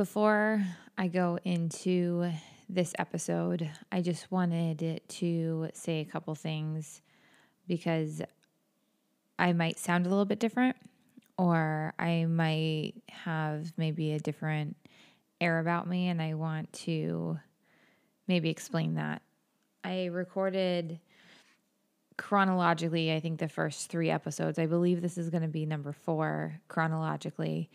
Before I go into this episode, I just wanted to say a couple things because I might sound a little bit different or I might have maybe a different air about me, and I want to maybe explain that. I recorded chronologically, I think the first three episodes. I believe this is going to be number four chronologically.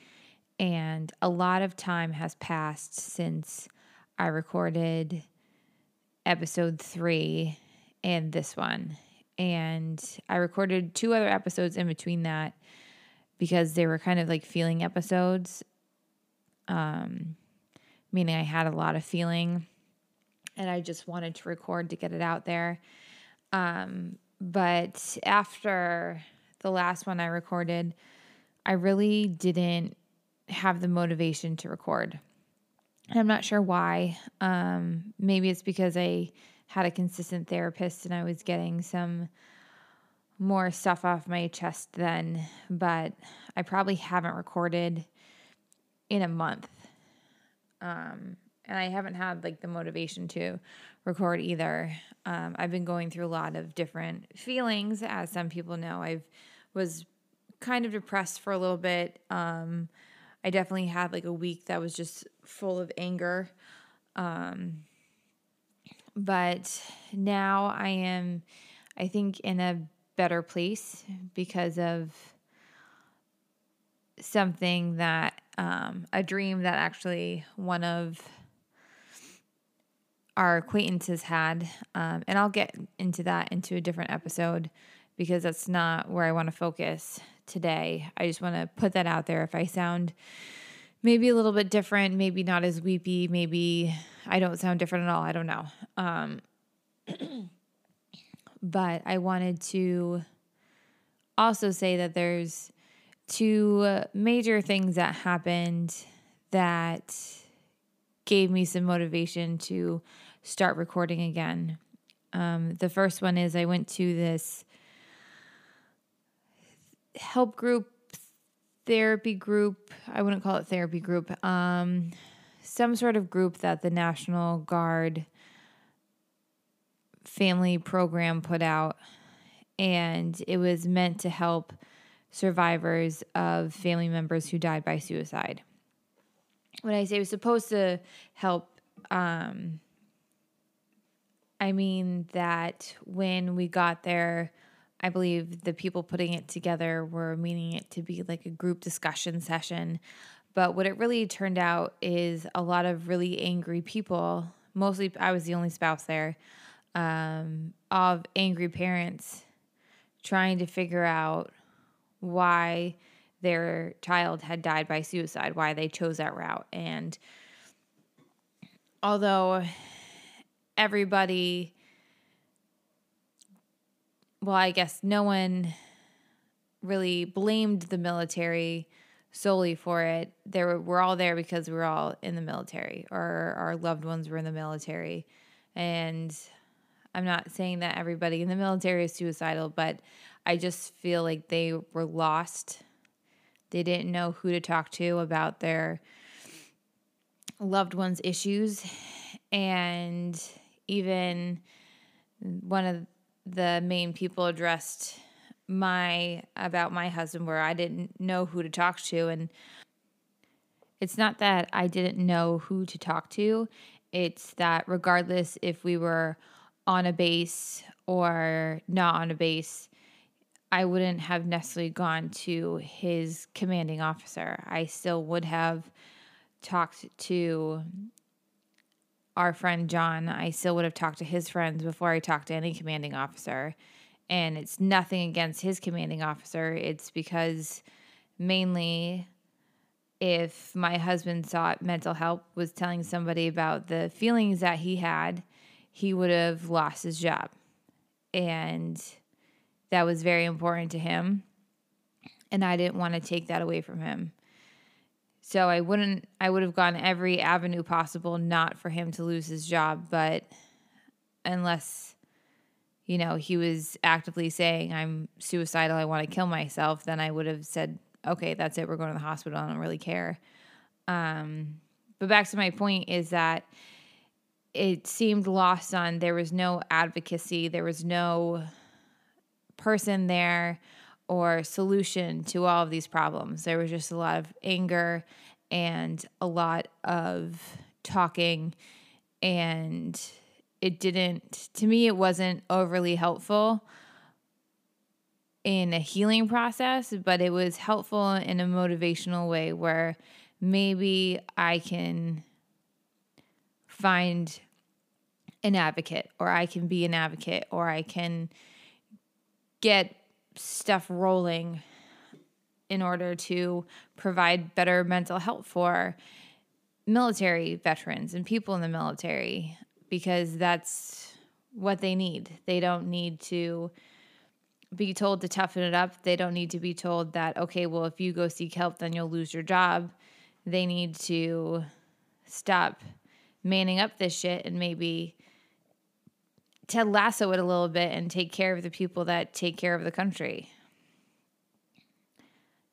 And a lot of time has passed since I recorded episode three and this one. And I recorded two other episodes in between that because they were kind of like feeling episodes. Um, meaning I had a lot of feeling and I just wanted to record to get it out there. Um, but after the last one I recorded, I really didn't have the motivation to record. I'm not sure why. Um, maybe it's because I had a consistent therapist and I was getting some more stuff off my chest then, but I probably haven't recorded in a month. Um, and I haven't had like the motivation to record either. Um, I've been going through a lot of different feelings, as some people know. I've was kind of depressed for a little bit. Um, I definitely had like a week that was just full of anger. Um, but now I am, I think, in a better place because of something that um, a dream that actually one of our acquaintances had. Um, and I'll get into that into a different episode because that's not where I want to focus today. I just want to put that out there. If I sound maybe a little bit different, maybe not as weepy, maybe I don't sound different at all. I don't know. Um, but I wanted to also say that there's two major things that happened that gave me some motivation to start recording again. Um, the first one is I went to this help group, therapy group. I wouldn't call it therapy group. Um, some sort of group that the National Guard family program put out, and it was meant to help survivors of family members who died by suicide. When I say it was supposed to help, um, I mean that when we got there, I believe the people putting it together were meaning it to be like a group discussion session. But what it really turned out is a lot of really angry people. Mostly, I was the only spouse there, um, of angry parents trying to figure out why their child had died by suicide, why they chose that route. And although everybody, well, I guess no one really blamed the military solely for it. There were, we're all there because we are all in the military or our loved ones were in the military. And I'm not saying that everybody in the military is suicidal, but I just feel like they were lost. They didn't know who to talk to about their loved ones' issues. And even one of the main people addressed my about my husband where I didn't know who to talk to and it's not that I didn't know who to talk to it's that regardless if we were on a base or not on a base I wouldn't have necessarily gone to his commanding officer. I still would have talked to our friend John. I still would have talked to his friends before I talked to any commanding officer. And it's nothing against his commanding officer. It's because mainly if my husband sought mental help, was telling somebody about the feelings that he had, he would have lost his job. And that was very important to him. And I didn't want to take that away from him. So I wouldn't, I would have gone every avenue possible not for him to lose his job. But unless, you know, he was actively saying, I'm suicidal, I want to kill myself, then I would have said, okay, that's it, we're going to the hospital, I don't really care. Um, but back to my point is that it seemed lost on there was no advocacy, there was no person there or solution to all of these problems. There was just a lot of anger and a lot of talking and it didn't to me it wasn't overly helpful in a healing process, but it was helpful in a motivational way where maybe I can find an advocate or I can be an advocate or I can get stuff rolling in order to provide better mental health for military veterans and people in the military because that's what they need. They don't need to be told to toughen it up. They don't need to be told that, okay, well, if you go seek help, then you'll lose your job. They need to stop manning up this shit and maybe Ted Lasso it a little bit and take care of the people that take care of the country.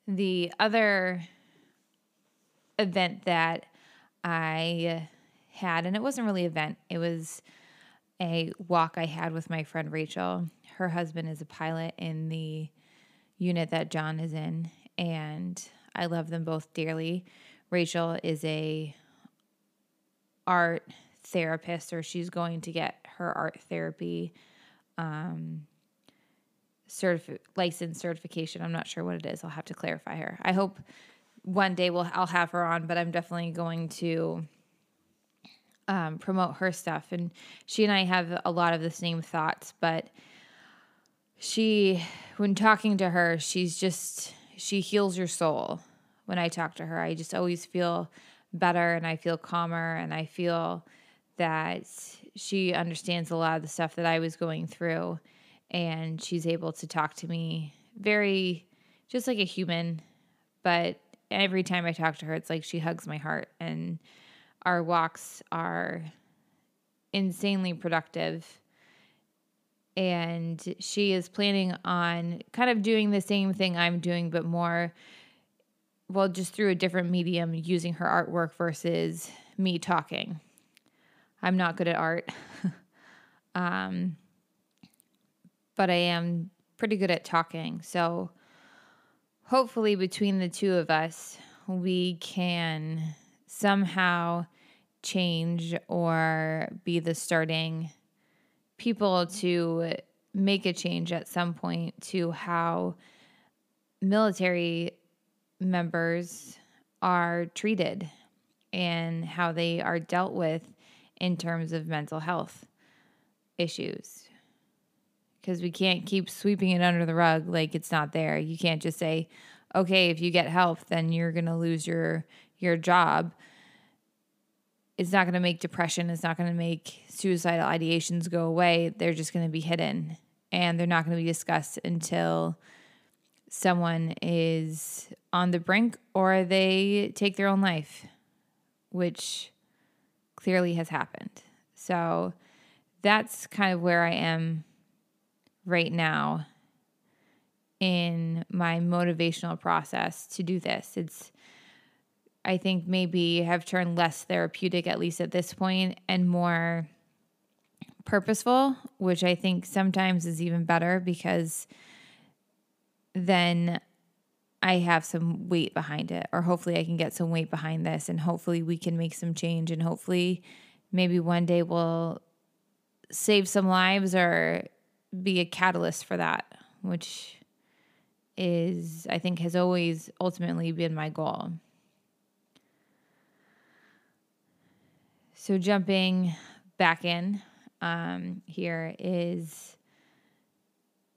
The other event that I had, and it wasn't really an event, it was a walk I had with my friend Rachel. Her husband is a pilot in the unit that John is in, and I love them both dearly. Rachel is a art therapist, or she's going to get her art therapy um, certif- license certification. I'm not sure what it is. I'll have to clarify her. I hope one day we'll I'll have her on, but I'm definitely going to um, promote her stuff. And she and I have a lot of the same thoughts, but she, when talking to her, she's just, she heals your soul. When I talk to her, I just always feel better and I feel calmer and I feel that she understands a lot of the stuff that I was going through and she's able to talk to me very just like a human but every time I talk to her it's like she hugs my heart and our walks are insanely productive. And she is planning on kind of doing the same thing I'm doing, but more, well, just through a different medium, using her artwork versus me talking. I'm not good at art. um, but I am pretty good at talking. So hopefully, between the two of us, we can somehow change or be the starting people to make a change at some point to how military members are treated and how they are dealt with in terms of mental health issues. Because we can't keep sweeping it under the rug like it's not there. You can't just say, okay, if you get help, then you're going to lose your your job it's not going to make depression, it's not going to make suicidal ideations go away. They're just going to be hidden and they're not going to be discussed until someone is on the brink or they take their own life, which clearly has happened. So that's kind of where I am right now in my motivational process to do this. It's I think maybe have turned less therapeutic, at least at this point, and more purposeful, which I think sometimes is even better because then I have some weight behind it, or hopefully I can get some weight behind this, and hopefully we can make some change, and hopefully maybe one day we'll save some lives or be a catalyst for that, which is, I think, has always ultimately been my goal. So, jumping back in, um, here is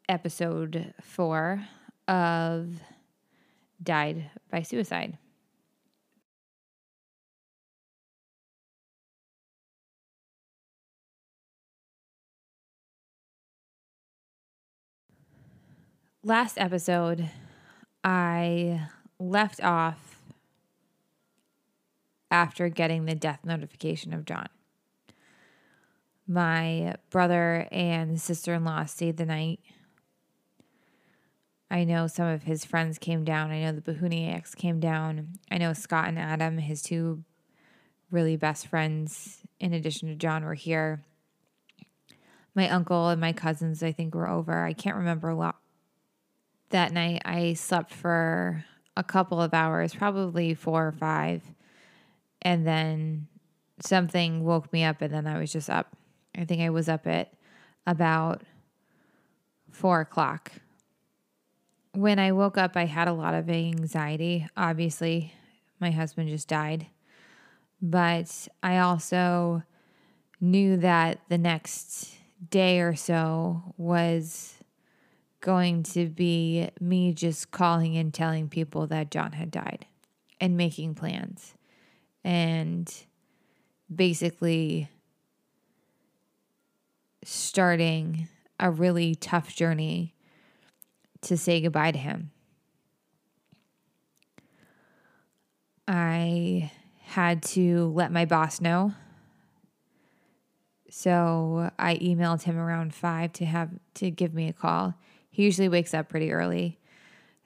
episode four of Died by Suicide. Last episode, I left off after getting the death notification of John. My brother and sister in law stayed the night. I know some of his friends came down. I know the Bahuniaks came down. I know Scott and Adam, his two really best friends, in addition to John, were here. My uncle and my cousins, I think, were over. I can't remember a lot. That night, I slept for a couple of hours, probably four or five. And then something woke me up, and then I was just up. I think I was up at about four o'clock. When I woke up, I had a lot of anxiety. Obviously, my husband just died. But I also knew that the next day or so was going to be me just calling and telling people that John had died and making plans and basically starting a really tough journey to say goodbye to him. I had to let my boss know. So I emailed him around 5 to have to give me a call. He usually wakes up pretty early.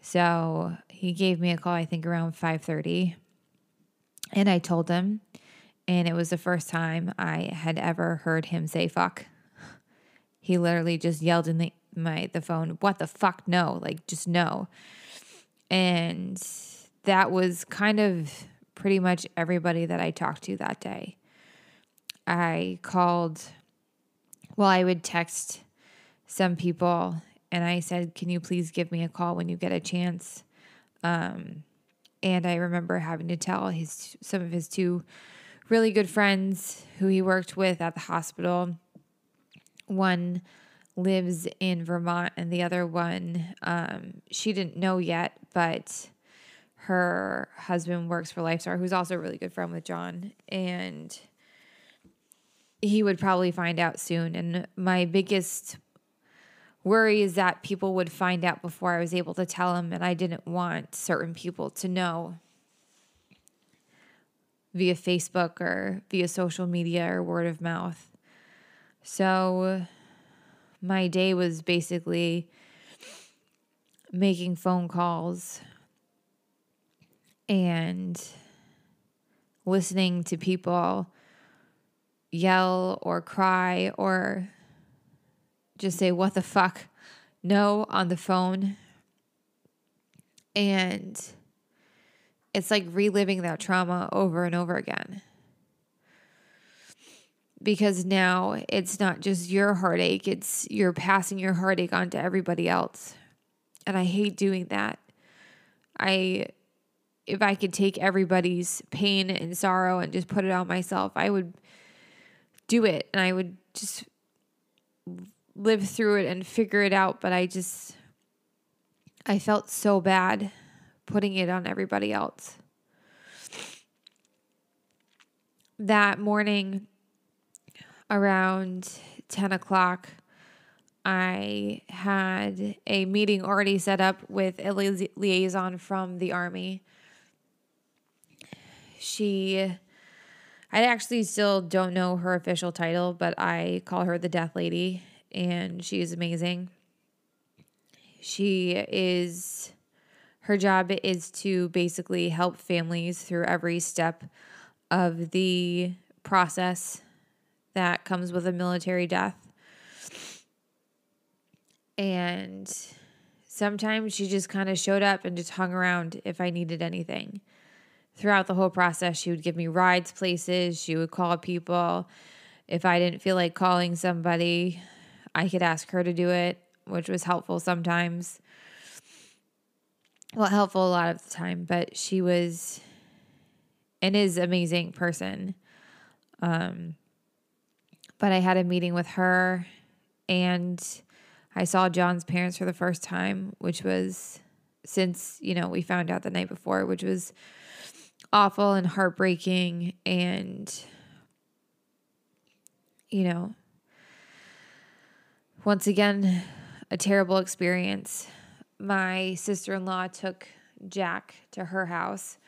So he gave me a call I think around 5:30. And I told him and it was the first time I had ever heard him say fuck. He literally just yelled in the my the phone, "What the fuck? No!" Like just no. And that was kind of pretty much everybody that I talked to that day. I called. Well, I would text some people, and I said, "Can you please give me a call when you get a chance?" Um, and I remember having to tell his some of his two really good friends who he worked with at the hospital one lives in Vermont and the other one um, she didn't know yet, but her husband works for Lifestar, who's also a really good friend with John, and he would probably find out soon. And my biggest worry is that people would find out before I was able to tell him, and I didn't want certain people to know via Facebook or via social media or word of mouth. So my day was basically making phone calls and listening to people yell or cry or just say, What the fuck? No, on the phone. And it's like reliving that trauma over and over again because now it's not just your heartache, it's you're passing your heartache on to everybody else. And I hate doing that. I if I could take everybody's pain and sorrow and just put it on myself, I would do it and I would just live through it and figure it out, but I just I felt so bad putting it on everybody else. That morning, around 10 o'clock, I had a meeting already set up with a liaison from the Army. She, I actually still don't know her official title, but I call her the Death Lady, and she is amazing. She is, her job is to basically help families through every step of the process that comes with a military death. And sometimes she just kind of showed up and just hung around if I needed anything. Throughout the whole process, she would give me rides places, she would call people. If I didn't feel like calling somebody, I could ask her to do it, which was helpful sometimes. Well, helpful a lot of the time, but she was and is amazing person. Um, but I had a meeting with her and I saw John's parents for the first time, which was since, you know, we found out the night before, which was awful and heartbreaking and you know, once again, a terrible experience. My sister in law took Jack to her house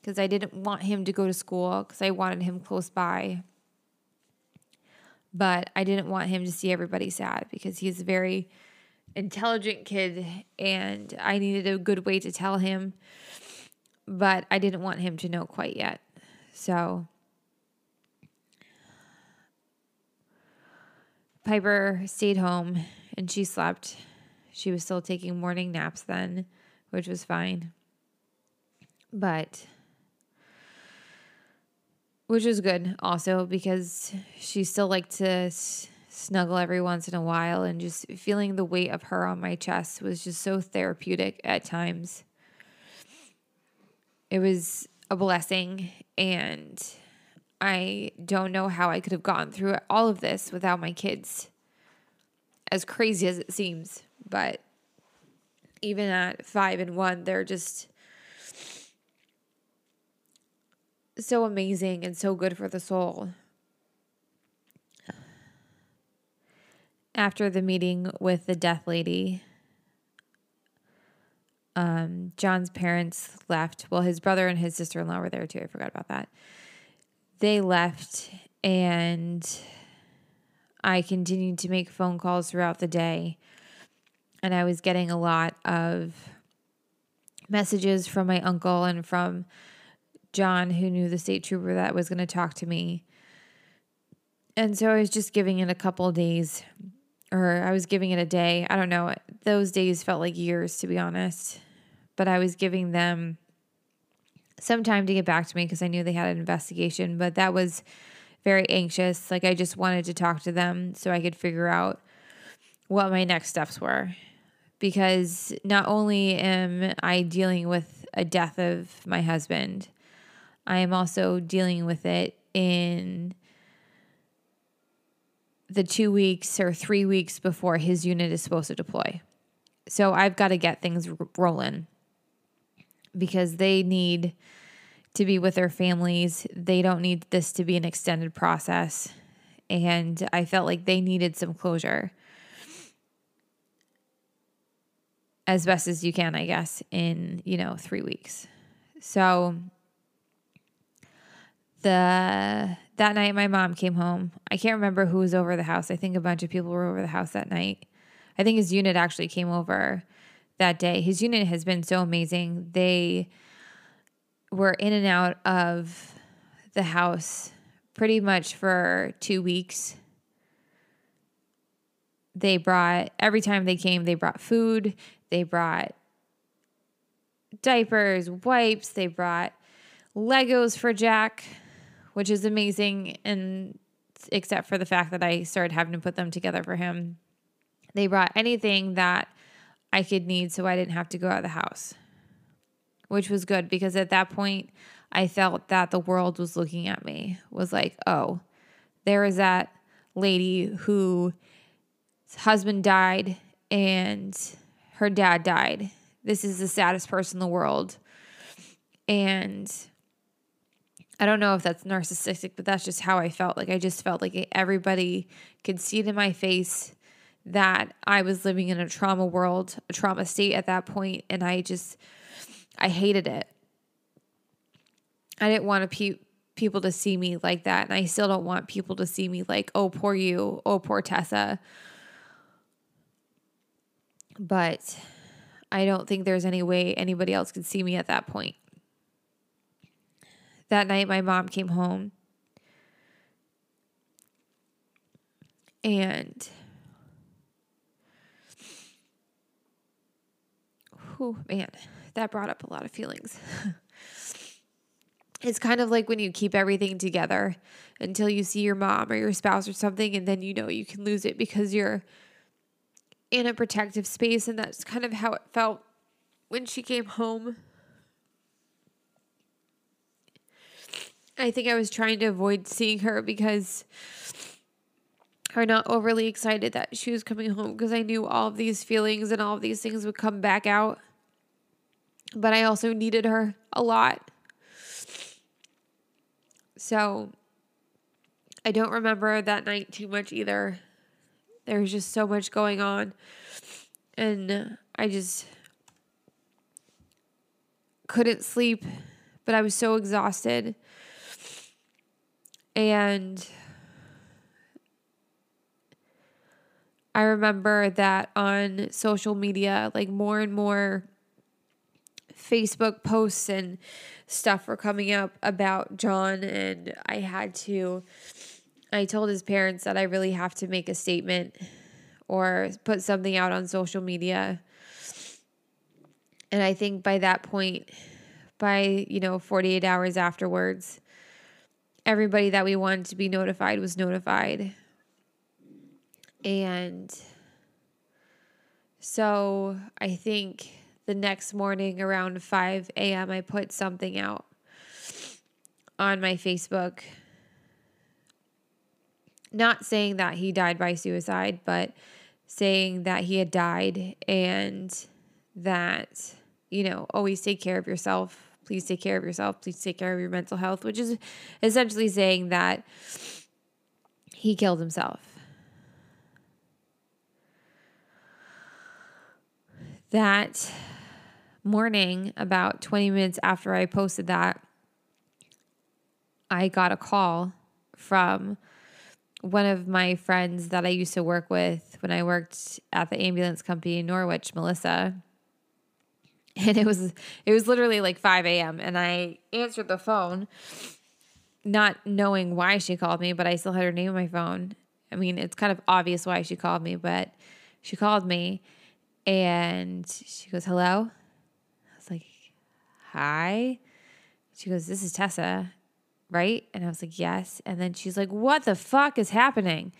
because I didn't want him to go to school because I wanted him close by but I didn't want him to see everybody sad because he's a very intelligent kid and I needed a good way to tell him, but I didn't want him to know quite yet. So Piper stayed home and she slept. She was still taking morning naps then, which was fine. But which is good also because she still liked to snuggle every once in a while and just feeling the weight of her on my chest was just so therapeutic at times. It was a blessing and I don't know how I could have gone through all of this without my kids. As crazy as it seems, but even at 5 and 1 they're just so amazing and so good for the soul. After the meeting with the death lady, um, John's parents left. Well, his brother and his sister in law were there too. I forgot about that. They left, and I continued to make phone calls throughout the day. And I was getting a lot of messages from my uncle and from John, who knew the state trooper that was going to talk to me. And so I was just giving it a couple days, or I was giving it a day. I don't know. Those days felt like years, to be honest. But I was giving them some time to get back to me because I knew they had an investigation. But that was very anxious. Like I just wanted to talk to them so I could figure out what my next steps were. Because not only am I dealing with a death of my husband, I am also dealing with it in the two weeks or three weeks before his unit is supposed to deploy. So I've got to get things rolling because they need to be with their families. They don't need this to be an extended process. And I felt like they needed some closure as best as you can, I guess, in, you know, three weeks. So the that night my mom came home. I can't remember who was over the house. I think a bunch of people were over the house that night. I think his unit actually came over that day. His unit has been so amazing. They were in and out of the house pretty much for 2 weeks. They brought every time they came, they brought food, they brought diapers, wipes, they brought Legos for Jack which is amazing. And except for the fact that I started having to put them together for him, they brought anything that I could need so I didn't have to go out of the house, which was good because at that point I felt that the world was looking at me, was like, oh, there is that lady whose husband died and her dad died. This is the saddest person in the world. And I don't know if that's narcissistic, but that's just how I felt. Like I just felt like everybody could see it in my face that I was living in a trauma world, a trauma state at that point, and I just I hated it. I didn't want to pe- people to see me like that, and I still don't want people to see me like, "Oh, poor you. Oh, poor Tessa." But I don't think there's any way anybody else could see me at that point that night my mom came home. And oh man that brought up a lot of feelings. It's kind of like when you keep everything together until you see your mom or your spouse or something and then you know you can lose it because you're in a protective space and that's kind of how it felt when she came home I think I was trying to avoid seeing her because I'm not overly excited that she was coming home because I knew all of these feelings and all of these things would come back out. But I also needed her a lot. So I don't remember that night too much either. There was just so much going on. And I just couldn't sleep, but I was so exhausted. And I remember that on social media, like more and more Facebook posts and stuff were coming up about John, and I had to I told his parents that I really have to make a statement or put something out on social media. And I think by that point, by, you know, 48 hours afterwards, everybody that we wanted to be notified was notified. And so I think the next morning around 5 a.m., I put something out on my Facebook. Not saying that he died by suicide, but saying that he had died and that, you know, always take care of yourself. Please take care of yourself. Please take care of your mental health, which is essentially saying that he killed himself. That morning, about 20 minutes after I posted that, I got a call from one of my friends that I used to work with when I worked at the ambulance company in Norwich, Melissa. And it was it was literally like 5 a.m. and I answered the phone, not knowing why she called me, but I still had her name on my phone. I mean, it's kind of obvious why she called me, but she called me and she goes, Hello? I was like, Hi. She goes, This is Tessa right? And I was like, yes. And then she's like, what the fuck is happening?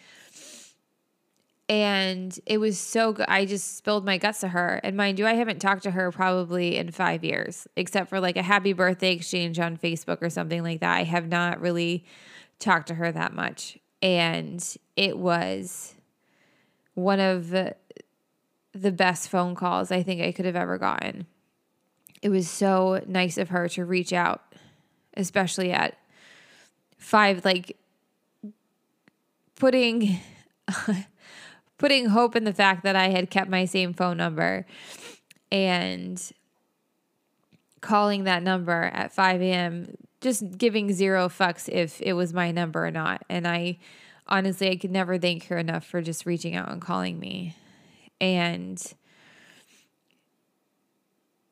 And it was so good. I just spilled my guts to her. And mind you, I haven't talked to her probably in five years, except for like a happy birthday exchange on Facebook or something like that. I have not really talked to her that much. And it was one of the best phone calls I think I could have ever gotten. It was so nice of her to reach out, especially at five like putting putting hope in the fact that I had kept my same phone number and calling that number at 5 a.m. just giving zero fucks if it was my number or not. And I honestly I could never thank her enough for just reaching out and calling me and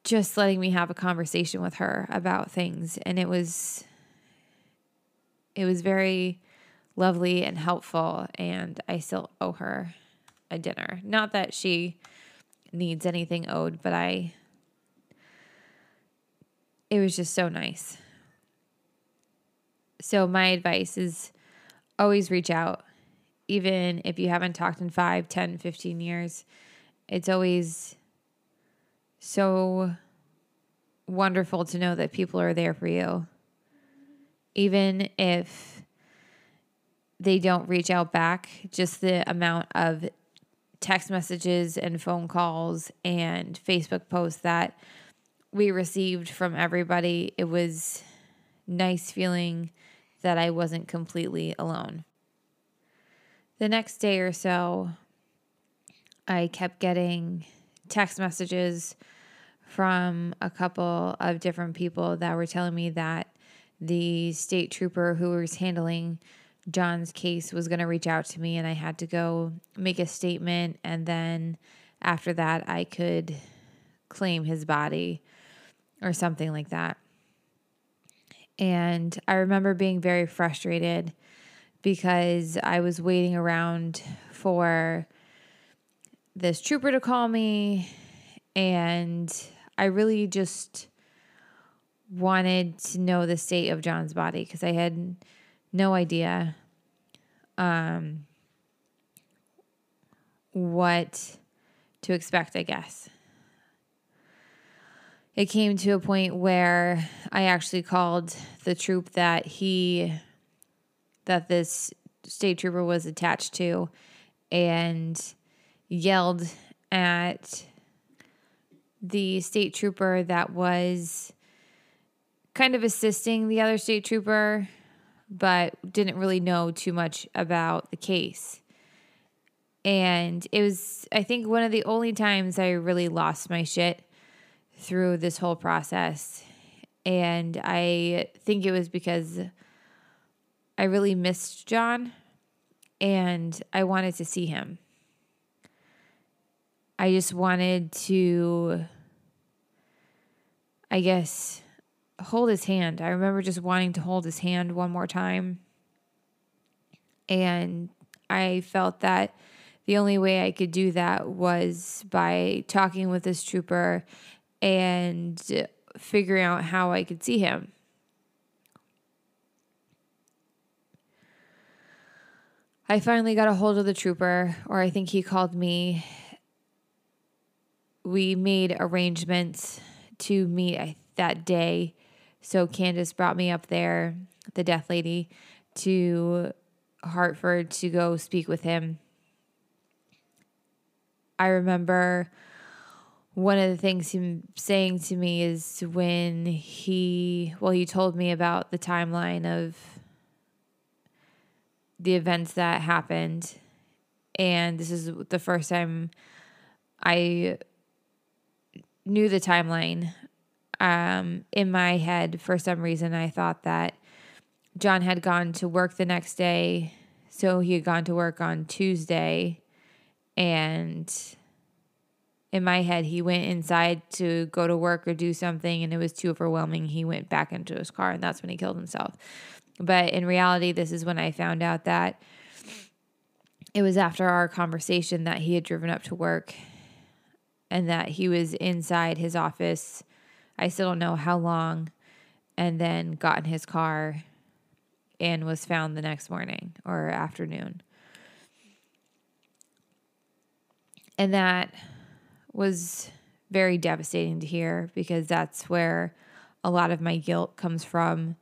just letting me have a conversation with her about things and it was it was very lovely and helpful, and I still owe her a dinner. Not that she needs anything owed, but I, it was just so nice. So, my advice is always reach out, even if you haven't talked in 5, 10, 15 years. It's always so wonderful to know that people are there for you even if they don't reach out back, just the amount of text messages and phone calls and Facebook posts that we received from everybody, it was nice feeling that I wasn't completely alone. The next day or so, I kept getting text messages from a couple of different people that were telling me that the state trooper who was handling John's case was going to reach out to me, and I had to go make a statement. And then after that, I could claim his body or something like that. And I remember being very frustrated because I was waiting around for this trooper to call me, and I really just wanted to know the state of John's body because I had no idea um, what to expect, I guess. It came to a point where I actually called the troop that he, that this state trooper was attached to, and yelled at the state trooper that was kind of assisting the other state trooper, but didn't really know too much about the case. And it was, I think, one of the only times I really lost my shit through this whole process. And I think it was because I really missed John and I wanted to see him. I just wanted to, I guess, hold his hand. I remember just wanting to hold his hand one more time. And I felt that the only way I could do that was by talking with this trooper and figuring out how I could see him. I finally got a hold of the trooper, or I think he called me. We made arrangements to meet that day. So Candace brought me up there, the death lady, to Hartford to go speak with him. I remember one of the things him saying to me is when he, well, he told me about the timeline of the events that happened. And this is the first time I knew the timeline. Um, in my head, for some reason, I thought that John had gone to work the next day. So he had gone to work on Tuesday. And in my head, he went inside to go to work or do something, and it was too overwhelming. He went back into his car, and that's when he killed himself. But in reality, this is when I found out that it was after our conversation that he had driven up to work and that he was inside his office. I still don't know how long, and then got in his car and was found the next morning or afternoon. And that was very devastating to hear because that's where a lot of my guilt comes from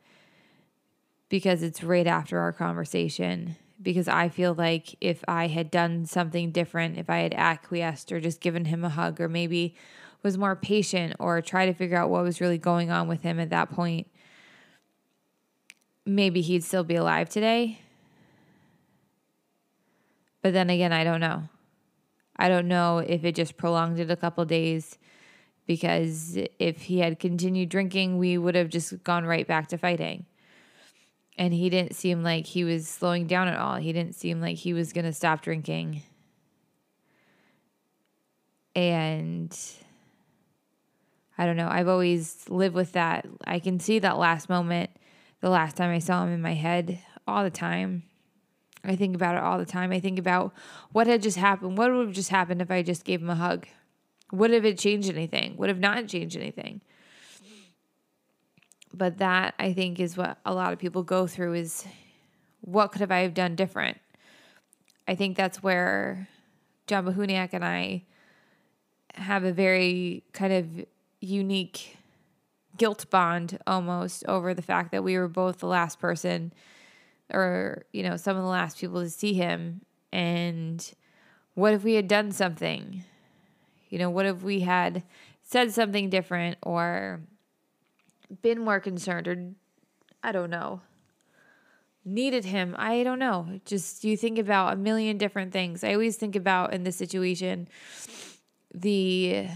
because it's right after our conversation. Because I feel like if I had done something different, if I had acquiesced or just given him a hug or maybe was more patient or try to figure out what was really going on with him at that point, maybe he'd still be alive today. But then again, I don't know. I don't know if it just prolonged it a couple days because if he had continued drinking, we would have just gone right back to fighting and he didn't seem like he was slowing down at all. He didn't seem like he was going to stop drinking. And I don't know. I've always lived with that. I can see that last moment, the last time I saw him in my head all the time. I think about it all the time. I think about what had just happened. What would have just happened if I just gave him a hug? Would have it changed anything? Would have not changed anything? but that I think is what a lot of people go through is what could have I have done different? I think that's where John Bohuniak and I have a very kind of unique guilt bond almost over the fact that we were both the last person or you know some of the last people to see him and what if we had done something you know what if we had said something different or been more concerned or I don't know. Needed him. I don't know. Just you think about a million different things. I always think about in this situation the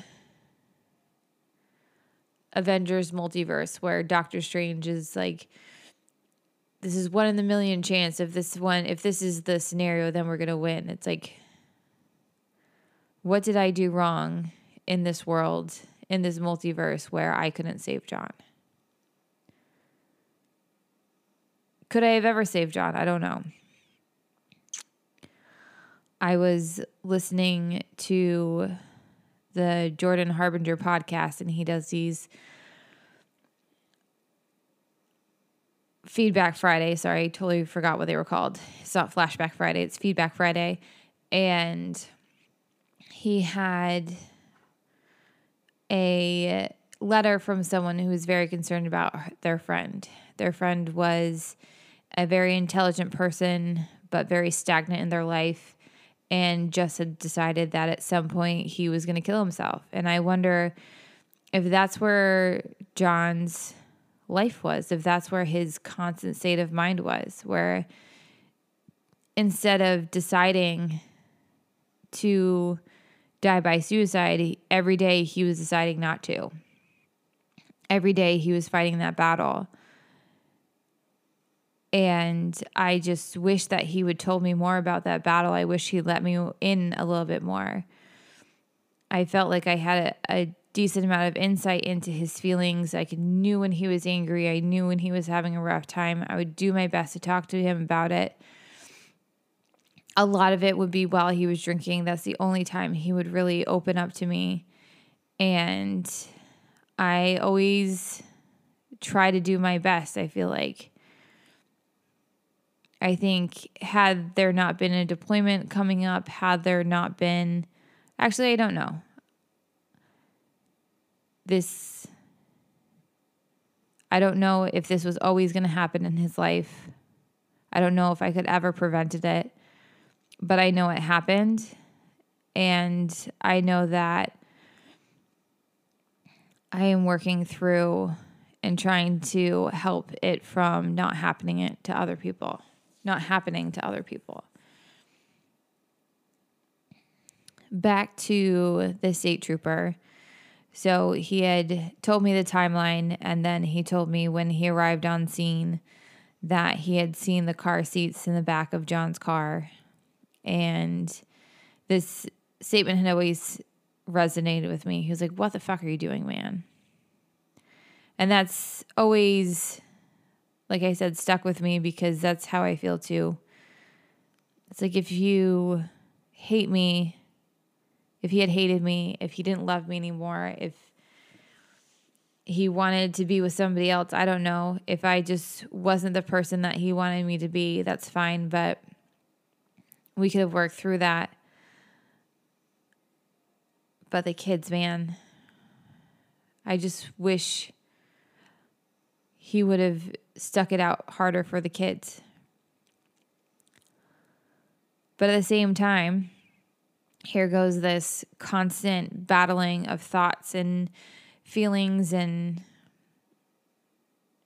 Avengers multiverse where Doctor Strange is like this is one in the million chance if this one if this is the scenario then we're going to win. It's like what did I do wrong in this world in this multiverse where I couldn't save John? Could I have ever saved John? I don't know. I was listening to the Jordan Harbinger podcast, and he does these Feedback Friday. Sorry, totally forgot what they were called. It's not Flashback Friday, it's Feedback Friday. And he had a letter from someone who was very concerned about their friend. Their friend was a very intelligent person, but very stagnant in their life, and just had decided that at some point he was going to kill himself. And I wonder if that's where John's life was, if that's where his constant state of mind was, where instead of deciding to die by suicide, every day he was deciding not to. Every day he was fighting that battle. And I just wish that he would told me more about that battle. I wish he let me in a little bit more. I felt like I had a, a decent amount of insight into his feelings. I knew when he was angry. I knew when he was having a rough time. I would do my best to talk to him about it. a lot of it would be while he was drinking. That's the only time he would really open up to me. And I always try to do my best, I feel like. I think had there not been a deployment coming up, had there not been actually I don't know. This I don't know if this was always going to happen in his life. I don't know if I could ever prevented it but I know it happened. And I know that I am working through and trying to help it from not happening it to other people, not happening to other people. Back to the state trooper. So he had told me the timeline, and then he told me when he arrived on scene that he had seen the car seats in the back of John's car and this statement had always resonated with me. He was like, What the fuck are you doing, man? And that's always, like I said, stuck with me because that's how I feel too. It's like if you hate me, if he had hated me, if he didn't love me anymore, if he wanted to be with somebody else, I don't know. If I just wasn't the person that he wanted me to be, that's fine. But we could have worked through that. But the kids, man, I just wish he would have stuck it out harder for the kids. But at the same time, here goes this constant battling of thoughts and feelings and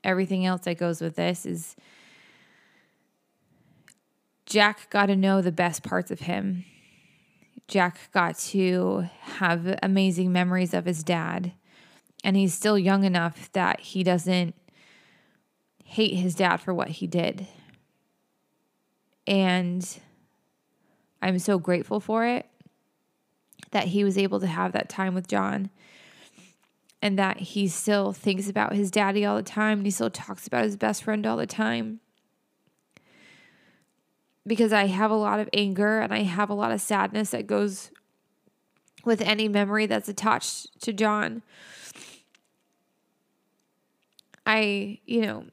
everything else that goes with this is Jack got to know the best parts of him. Jack got to have amazing memories of his dad. And he's still young enough that he doesn't hate his dad for what he did. And I'm so grateful for it that he was able to have that time with John and that he still thinks about his daddy all the time and he still talks about his best friend all the time because I have a lot of anger and I have a lot of sadness that goes with any memory that's attached to John. I, you know,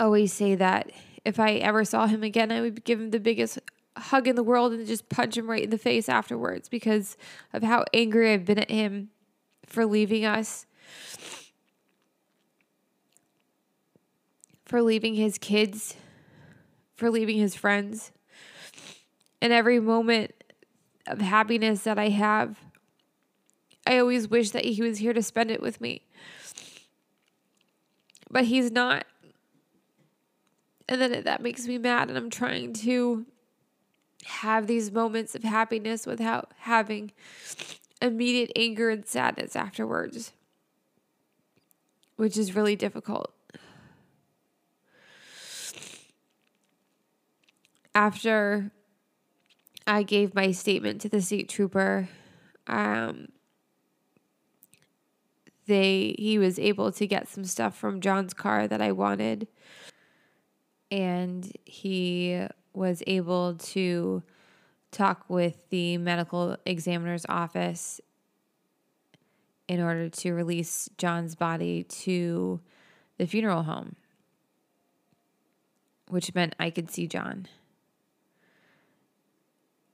always say that if I ever saw him again, I would give him the biggest hug in the world and just punch him right in the face afterwards because of how angry I've been at him for leaving us. For leaving his kids for leaving his friends. And every moment of happiness that I have, I always wish that he was here to spend it with me. But he's not. And then that makes me mad, and I'm trying to have these moments of happiness without having immediate anger and sadness afterwards, which is really difficult. after I gave my statement to the state trooper, um, they he was able to get some stuff from John's car that I wanted, and he was able to talk with the medical examiner's office in order to release John's body to the funeral home, which meant I could see John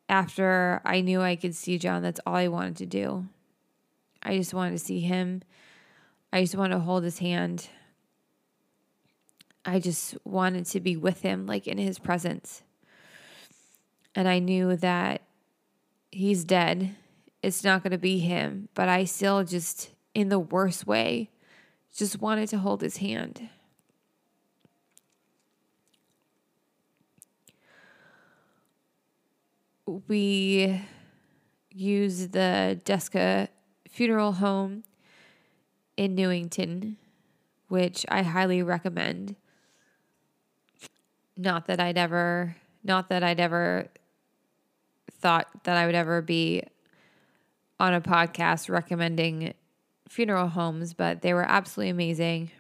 after I knew I could see John, that's all I wanted to do. I just wanted to see him. I just wanted to hold his hand. I just wanted to be with him, like in his presence. And I knew that he's dead. It's not going to be him. But I still just, in the worst way, just wanted to hold his hand. we use the Duksa Funeral Home in Newington, which I highly recommend. Not that I'd ever, not that I'd ever thought that I would ever be on a podcast recommending funeral homes, but they were absolutely amazing.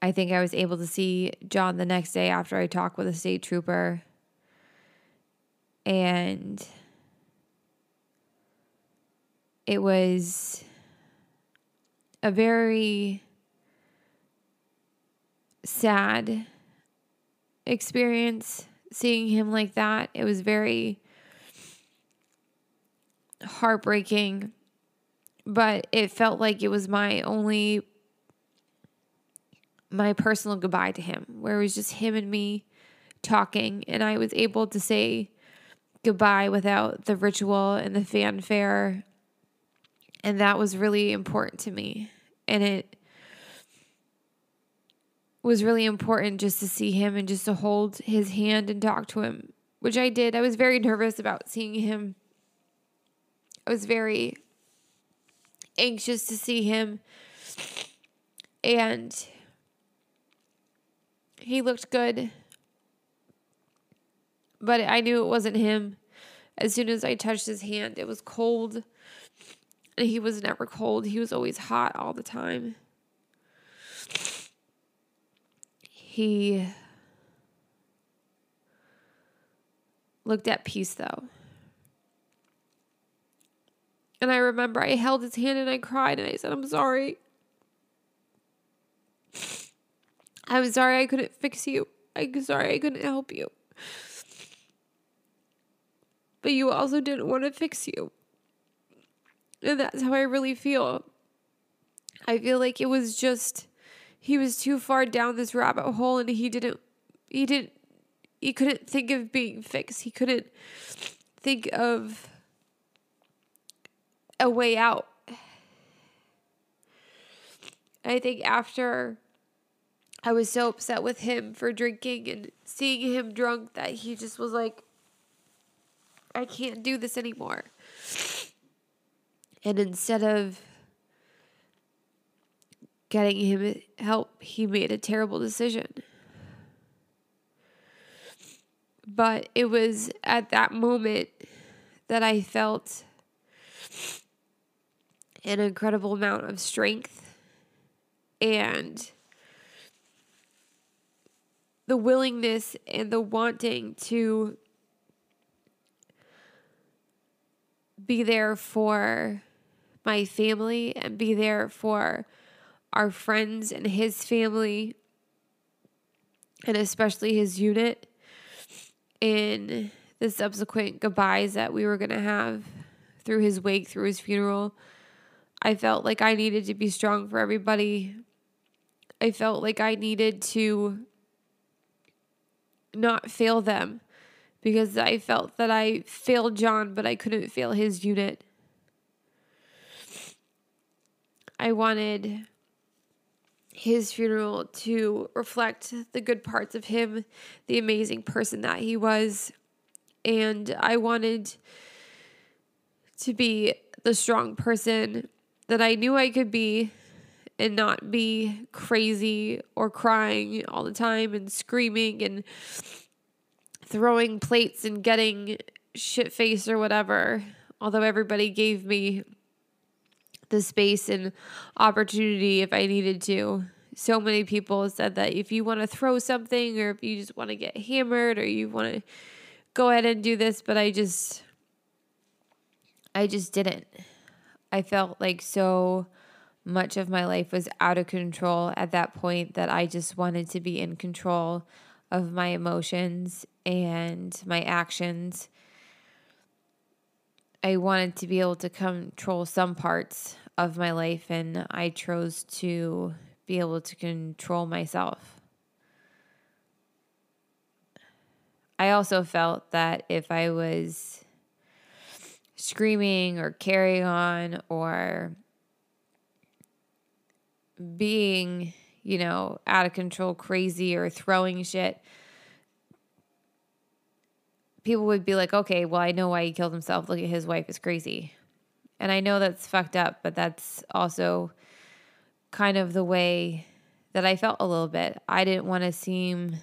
I think I was able to see John the next day after I talked with a state trooper. And it was a very sad experience seeing him like that. It was very heartbreaking, but it felt like it was my only my personal goodbye to him, where it was just him and me talking, and I was able to say goodbye without the ritual and the fanfare. And that was really important to me. And it was really important just to see him and just to hold his hand and talk to him, which I did. I was very nervous about seeing him. I was very anxious to see him. And he looked good. But I knew it wasn't him. As soon as I touched his hand, it was cold. And he was never cold, he was always hot all the time. He looked at peace though. And I remember I held his hand and I cried and I said, I'm sorry. I'm sorry I couldn't fix you. I'm sorry I couldn't help you. But you also didn't want to fix you. And that's how I really feel. I feel like it was just he was too far down this rabbit hole and he didn't he didn't he couldn't think of being fixed. He couldn't think of a way out. I think after I was so upset with him for drinking and seeing him drunk that he just was like, I can't do this anymore. And instead of getting him help, he made a terrible decision. But it was at that moment that I felt an incredible amount of strength and the willingness and the wanting to be there for my family and be there for our friends and his family and especially his unit in the subsequent goodbyes that we were going to have through his wake, through his funeral. I felt like I needed to be strong for everybody. I felt like I needed to not fail them because I felt that I failed John, but I couldn't fail his unit. I wanted his funeral to reflect the good parts of him, the amazing person that he was. And I wanted to be the strong person that I knew I could be and not be crazy or crying all the time and screaming and throwing plates and getting shit faced or whatever. Although everybody gave me the space and opportunity if I needed to. So many people said that if you want to throw something or if you just want to get hammered or you want to go ahead and do this, but I just I just didn't. I felt like so much of my life was out of control at that point that I just wanted to be in control of my emotions and my actions. I wanted to be able to control some parts of my life, and I chose to be able to control myself. I also felt that if I was screaming or carrying on or being, you know, out of control, crazy, or throwing shit, people would be like, okay, well, I know why he killed himself. Look at his wife is crazy. And I know that's fucked up, but that's also kind of the way that I felt a little bit. I didn't want to seem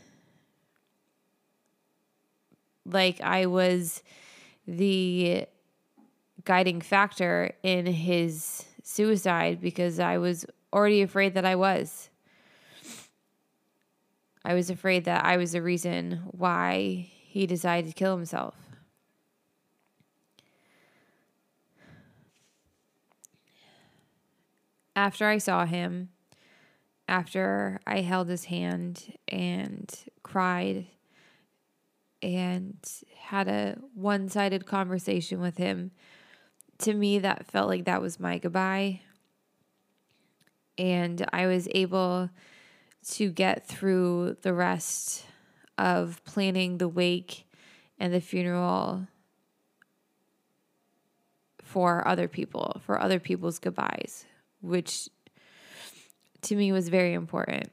like I was the guiding factor in his suicide because I was already afraid that I was. I was afraid that I was the reason why he decided to kill himself. After I saw him, after I held his hand and cried and had a one sided conversation with him, to me, that felt like that was my goodbye. And I was able to get through the rest of planning the wake and the funeral for other people, for other people's goodbyes, which to me was very important.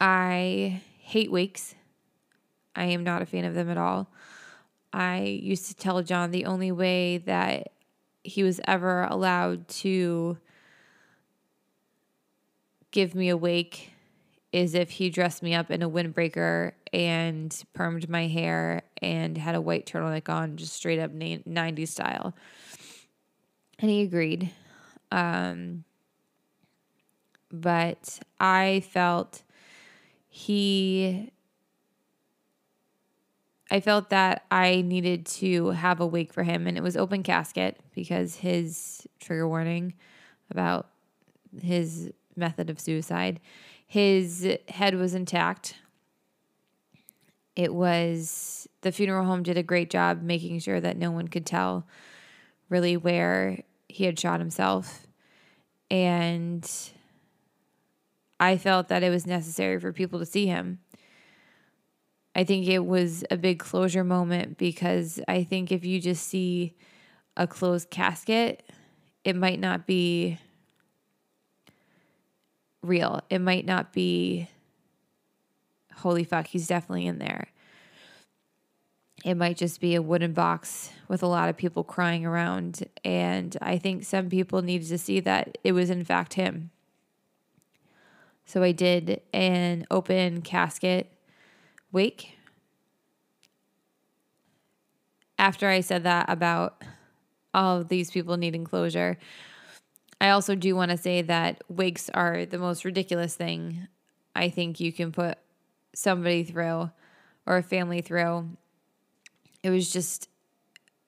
I hate wakes. I am not a fan of them at all. I used to tell John the only way that he was ever allowed to give me a wake is if he dressed me up in a windbreaker and permed my hair and had a white turtleneck on, just straight up 90s style. And he agreed. Um, but I felt he I felt that I needed to have a wake for him, and it was open casket because his trigger warning about his method of suicide. His head was intact. It was the funeral home did a great job making sure that no one could tell really where he had shot himself. And I felt that it was necessary for people to see him. I think it was a big closure moment because I think if you just see a closed casket, it might not be real. It might not be, holy fuck, he's definitely in there. It might just be a wooden box with a lot of people crying around. And I think some people needed to see that it was, in fact, him. So I did an open casket wake. After I said that about all of these people needing closure, I also do want to say that wakes are the most ridiculous thing I think you can put somebody through or a family through. It was just,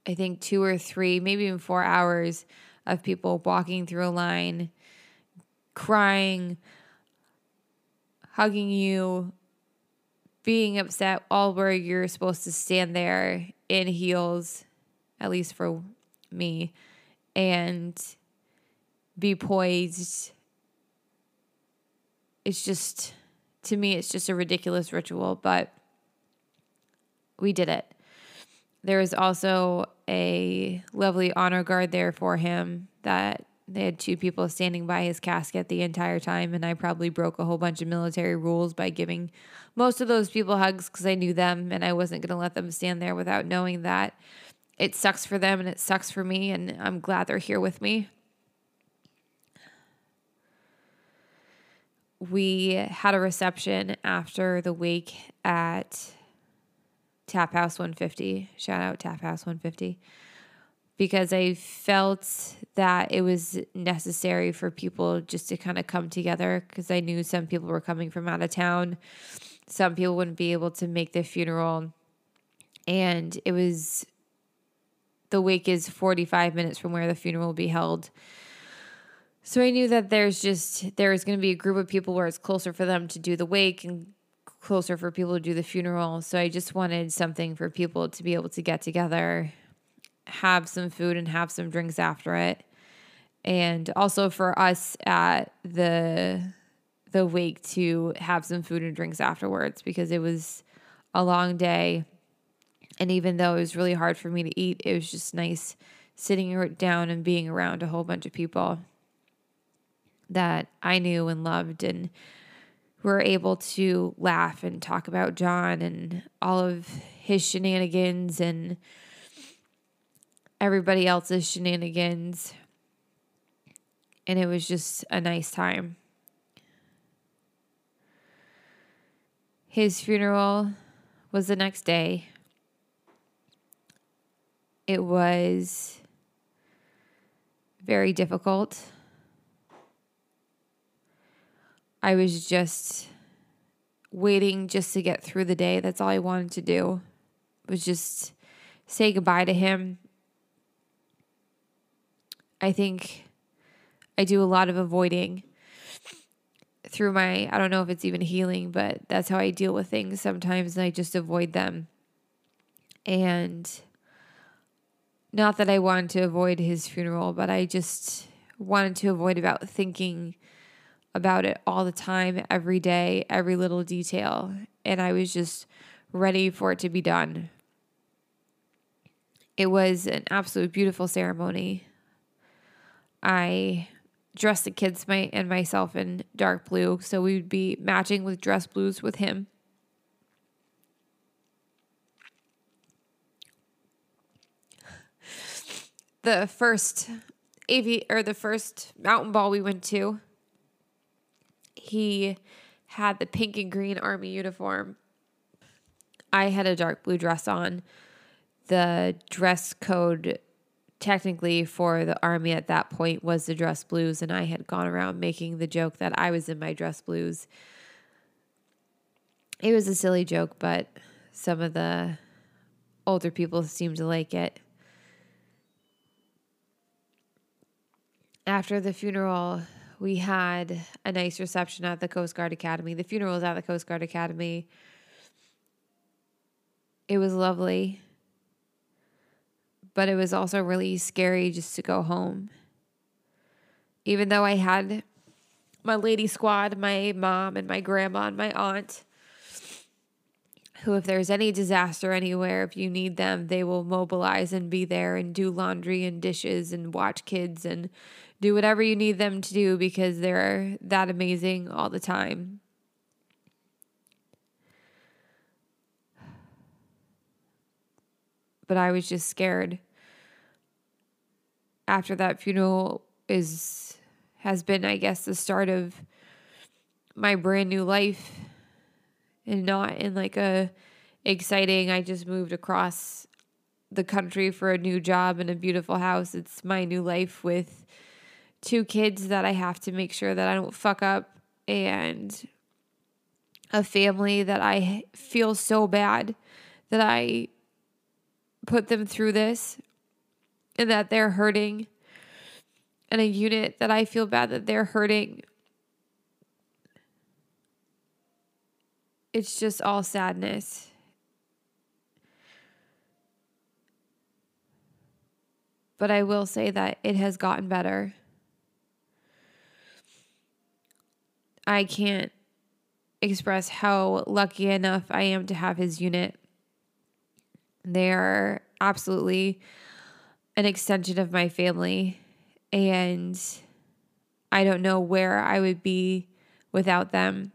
I think, two or three, maybe even four hours of people walking through a line, crying, hugging you, being upset all where you're supposed to stand there in heels, at least for me, and be poised. It's just, to me, it's just a ridiculous ritual, but we did it. There was also a lovely honor guard there for him that they had two people standing by his casket the entire time, and I probably broke a whole bunch of military rules by giving most of those people hugs because I knew them and I wasn't going to let them stand there without knowing that it sucks for them and it sucks for me, and I'm glad they're here with me. We had a reception after the wake at Tap House 150. Shout out Tap House 150 because I felt that it was necessary for people just to kind of come together because I knew some people were coming from out of town. Some people wouldn't be able to make the funeral. And it was the wake is 45 minutes from where the funeral will be held. So I knew that there's just there was going to be a group of people where it's closer for them to do the wake and closer for people to do the funeral. So I just wanted something for people to be able to get together have some food and have some drinks after it. And also for us at the the wake to have some food and drinks afterwards because it was a long day. And even though it was really hard for me to eat, it was just nice sitting down and being around a whole bunch of people that I knew and loved and were able to laugh and talk about John and all of his shenanigans and everybody else's shenanigans. And it was just a nice time. His funeral was the next day. It was very difficult. I was just waiting just to get through the day. That's all I wanted to do was just say goodbye to him. I think I do a lot of avoiding through my I don't know if it's even healing, but that's how I deal with things sometimes I just avoid them. And not that I wanted to avoid his funeral, but I just wanted to avoid about thinking about it all the time, every day, every little detail. And I was just ready for it to be done. It was an absolute beautiful ceremony. I dressed the kids my, and myself in dark blue, so we would be matching with dress blues with him. The first AV or the first mountain ball we went to, he had the pink and green army uniform. I had a dark blue dress on. The dress code technically for the army at that point was the dress blues and I had gone around making the joke that I was in my dress blues. It was a silly joke, but some of the older people seemed to like it. After the funeral, we had a nice reception at the Coast Guard Academy. The funeral was at the Coast Guard Academy. It was lovely, but it was also really scary just to go home. Even though I had my lady squad, my mom and my grandma and my aunt, who, if there's any disaster anywhere, if you need them, they will mobilize and be there and do laundry and dishes and watch kids and do whatever you need them to do because they're that amazing all the time. But I was just scared. After that funeral is has been I guess the start of my brand new life and not in like a exciting I just moved across the country for a new job and a beautiful house. It's my new life with two kids that I have to make sure that I don't fuck up and a family that I feel so bad that I put them through this and that they're hurting and a unit that I feel bad that they're hurting. It's just all sadness. But I will say that it has gotten better. I can't express how lucky enough I am to have his unit. They are absolutely an extension of my family, and I don't know where I would be without them.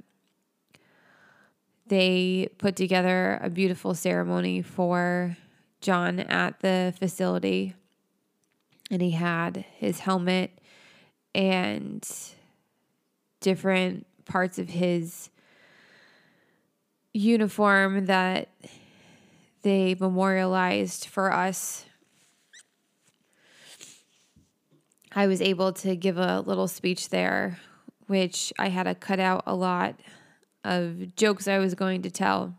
They put together a beautiful ceremony for John at the facility, and he had his helmet and different parts of his uniform that they memorialized for us. I was able to give a little speech there, which I had to cut out a lot of jokes I was going to tell.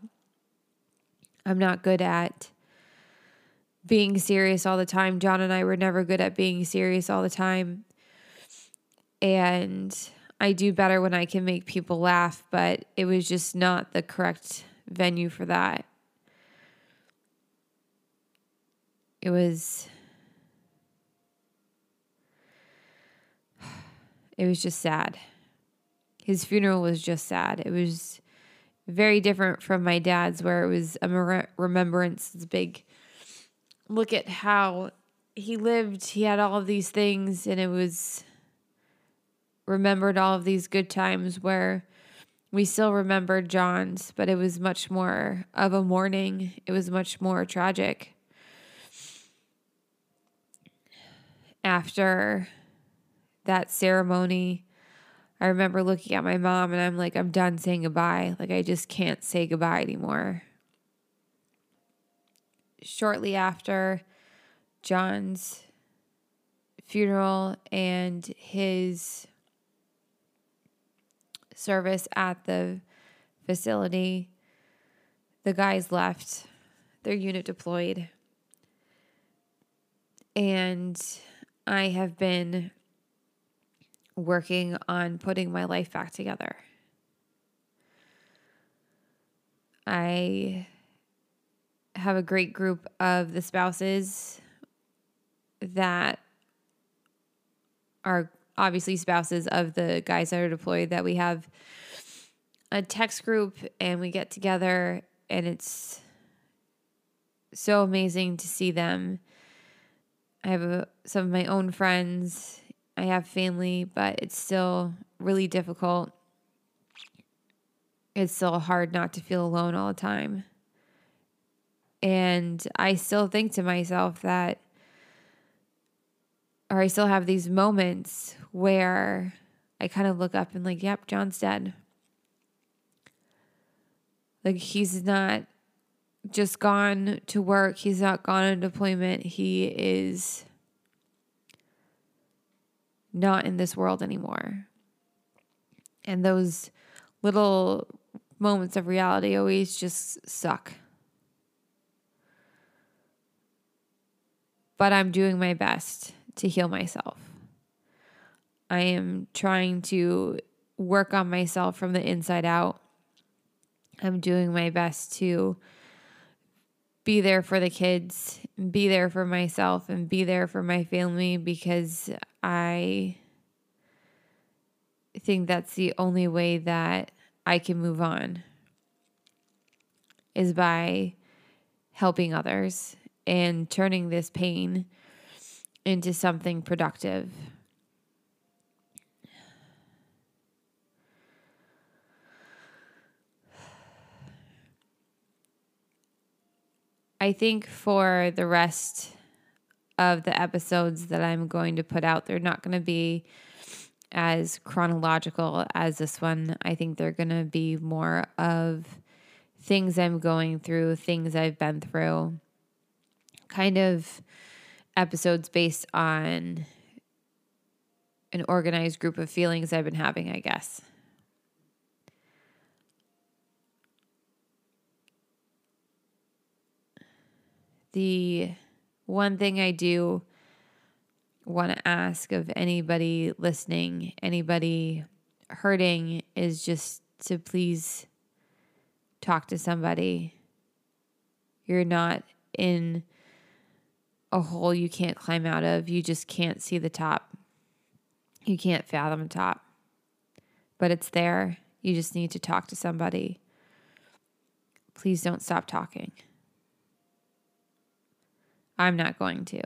I'm not good at being serious all the time. John and I were never good at being serious all the time. And I do better when I can make people laugh, but it was just not the correct venue for that. It was it was just sad. His funeral was just sad. It was very different from my dad's where it was a remembrance, it's big look at how he lived, he had all of these things and it was remembered all of these good times where we still remembered John's, but it was much more of a mourning. It was much more tragic. After that ceremony, I remember looking at my mom and I'm like, I'm done saying goodbye. Like, I just can't say goodbye anymore. Shortly after John's funeral and his service at the facility. The guys left, their unit deployed. And I have been working on putting my life back together. I have a great group of the spouses that are obviously spouses of the guys that are deployed that we have a text group and we get together and it's so amazing to see them. I have a, some of my own friends, I have family, but it's still really difficult. It's still hard not to feel alone all the time. And I still think to myself that, or I still have these moments where I kind of look up and, like, yep, John's dead. Like, he's not just gone to work, he's not gone on deployment. He is not in this world anymore. And those little moments of reality always just suck. but I'm doing my best to heal myself. I am trying to work on myself from the inside out. I'm doing my best to be there for the kids, be there for myself, and be there for my family because I think that's the only way that I can move on is by helping others and turning this pain into something productive. I think for the rest of the episodes that I'm going to put out, they're not going to be as chronological as this one. I think they're going to be more of things I'm going through, things I've been through kind of episodes based on an organized group of feelings I've been having, I guess. The one thing I do want to ask of anybody listening, anybody hurting, is just to please talk to somebody. You're not in a hole you can't climb out of. You just can't see the top. You can't fathom the top. But it's there. You just need to talk to somebody. Please don't stop talking. I'm not going to.